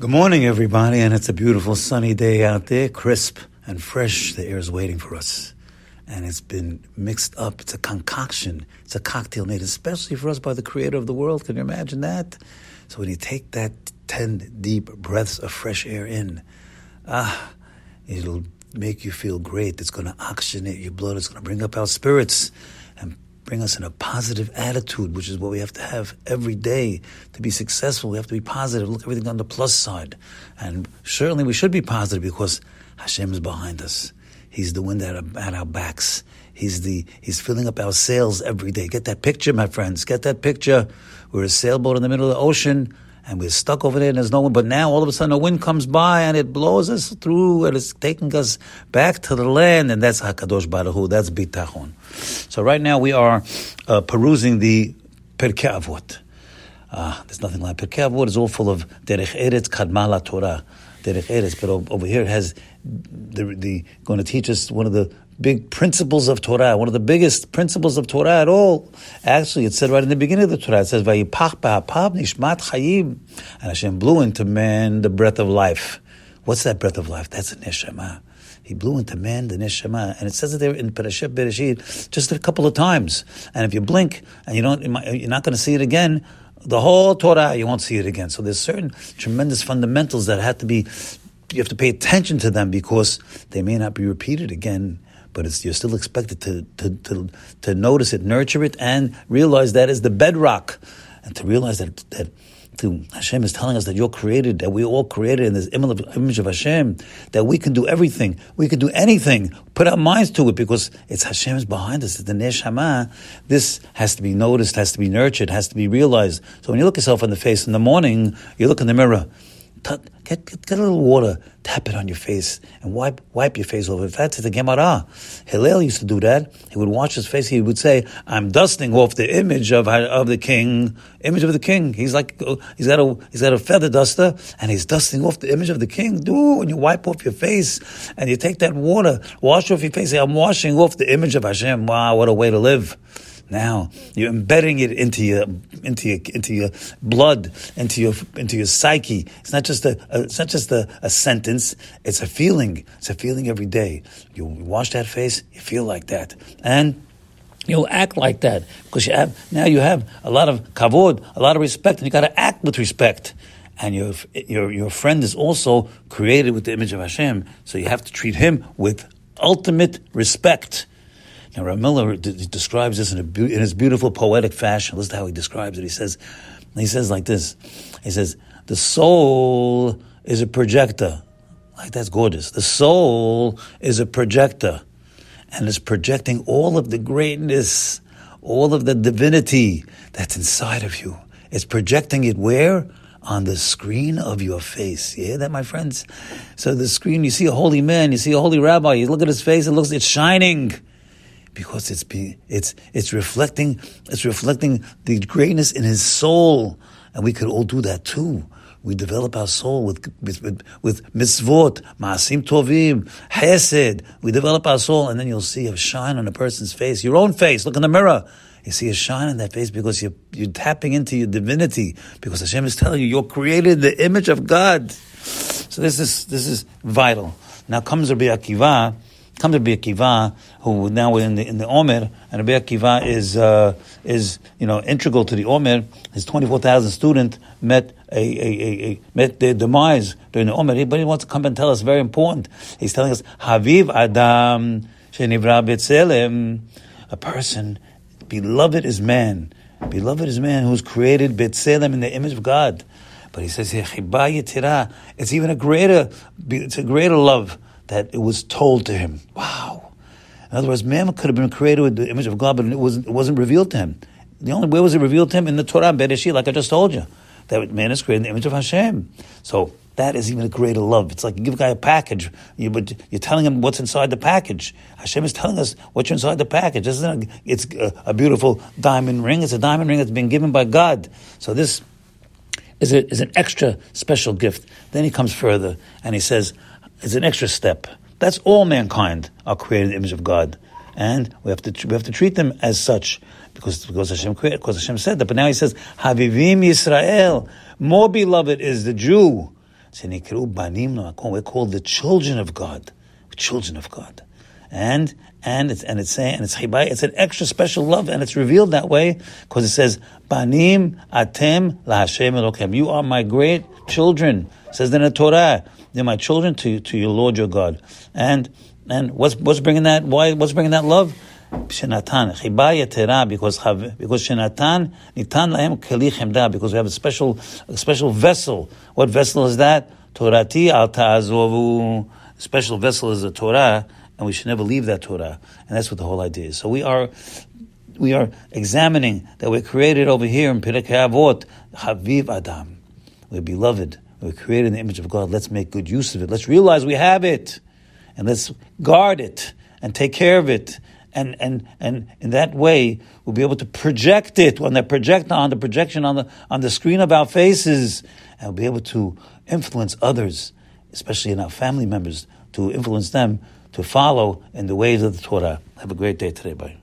Good morning, everybody, and it's a beautiful sunny day out there, crisp and fresh. The air is waiting for us. And it's been mixed up. It's a concoction. It's a cocktail made especially for us by the creator of the world. Can you imagine that? So when you take that 10 deep breaths of fresh air in, ah, it'll make you feel great. It's going to oxygenate your blood. It's going to bring up our spirits and bring us in a positive attitude, which is what we have to have every day to be successful. We have to be positive, look everything on the plus side. And certainly we should be positive because Hashem is behind us. He's the wind at our, at our backs. He's the He's filling up our sails every day. Get that picture, my friends. Get that picture. We're a sailboat in the middle of the ocean and we're stuck over there and there's no wind. But now all of a sudden a wind comes by and it blows us through and it's taking us back to the land and that's Hakadosh Baruch Hu, that's Bitachon. So right now we are uh, perusing the Pirkei Avot. Uh, there's nothing like Pirkei Avot. It's all full of Derech Eretz Kadmala Torah. Derech Eretz, but over here it has the, the going to teach us one of the big principles of Torah, one of the biggest principles of Torah at all. Actually, it said right in the beginning of the Torah, it says, Vayipach ba'apav nishmat chayim. And Hashem blew into man the breath of life. What's that breath of life? That's a neshama. He blew into man the neshama, and it says it there in Parashat Bereshit just a couple of times. And if you blink and you don't, you're not going to see it again. The whole Torah, you won't see it again. So there's certain tremendous fundamentals that have to be. You have to pay attention to them because they may not be repeated again but you're still expected to, to, to, to notice it, nurture it, and realize that is the bedrock. And to realize that, that to Hashem is telling us that you're created, that we all created in this image of Hashem, that we can do everything, we can do anything, put our minds to it because it's Hashem is behind us, it's the Neshama. This has to be noticed, has to be nurtured, has to be realized. So when you look yourself in the face in the morning, you look in the mirror, Get, get, get, a little water, tap it on your face, and wipe wipe your face off. over. That's the Gemara. Hillel used to do that. He would wash his face. He would say, "I'm dusting off the image of of the king, image of the king." He's like he's got a he's got a feather duster, and he's dusting off the image of the king. Do when you wipe off your face, and you take that water, wash off your face. Say, "I'm washing off the image of Hashem." Wow, what a way to live! Now you're embedding it into your into your into your blood, into your into your psyche. It's not just a, a it's not just a, a, sentence. It's a feeling. It's a feeling every day. You wash that face, you feel like that, and you'll act like that because you have now you have a lot of kavod, a lot of respect, and you got to act with respect. And your, your your friend is also created with the image of Hashem, so you have to treat him with ultimate respect. Now, Rav Miller d- describes this in, a in his beautiful poetic fashion. Listen to how he describes it. He says, he says like this. He says, the soul is a projector. Like that's gorgeous. The soul is a projector and is projecting all of the greatness, all of the divinity that's inside of you. It's projecting it where? On the screen of your face. You hear that, my friends? So the screen, you see a holy man, you see a holy rabbi, you look at his face, it looks, it's shining because it's be, it's it's reflecting it's reflecting the greatness in his soul, and we could all do that too. We develop our soul with with with, with mitzvot, maasim tovim, hesed. We develop our soul, and then you'll see a shine on a person's face, your own face. Look in the mirror. You see a shine in that face because you're, you're tapping into your divinity, because Hashem is telling you you're created in the image of God. So this is this is vital. Now comes Rabbi Akiva come to Rabbi Akiva, who now in the in the Omer, and Rabbi Akiva is uh, is you know integral to the Omer. His twenty four thousand student met a, a, a, a, met their demise during the Omer. But he wants to come and tell us very important. He's telling us Haviv Adam Shenivra B'Tselem, a person beloved is man, beloved is man who's created B'Tselem in the image of God. But he says it's even a greater, it's a greater love that it was told to him. Wow. In other words, man could have been created with the image of God, but it wasn't, it wasn't revealed to him. The only way was it revealed to him in the Torah, Bereshit, like I just told you, that man is created in the image of Hashem. So that is even a greater love. It's like you give a guy a package, you, but you're telling him what's inside the package. Hashem is telling us what's inside the package. This Isn't it? It's a, a beautiful diamond ring. It's a diamond ring that's been given by God. So this is, a, is an extra special gift. Then he comes further and he says, it's an extra step. That's all mankind are created in the image of God, and we have to we have to treat them as such because because Hashem created because Hashem said that. But now He says, "Havivim Yisrael." More beloved is the Jew We're called the children of God. Children of God. And and it's and it's saying and it's chibay, it's an extra special love, and it's revealed that way because it says, Banim atem la Hashem Elokem. You are my great children. Says the Torah, they're my children to, to your Lord your God. And and what's what's bringing that why what's bringing that love? Because because nitan lahem because we have a special a special vessel. What vessel is that? Torati. Special vessel is the Torah, and we should never leave that Torah. And that's what the whole idea is. So we are we are examining that we're created over here in Pirkei Avot, Haviv Adam. We're beloved. We're created in the image of God. Let's make good use of it. Let's realize we have it, and let's guard it and take care of it. And and and in that way we'll be able to project it on the projector on the projection on the on the screen of our faces. And we'll be able to influence others especially in our family members to influence them to follow in the ways of the Torah. Have a great day today. Bye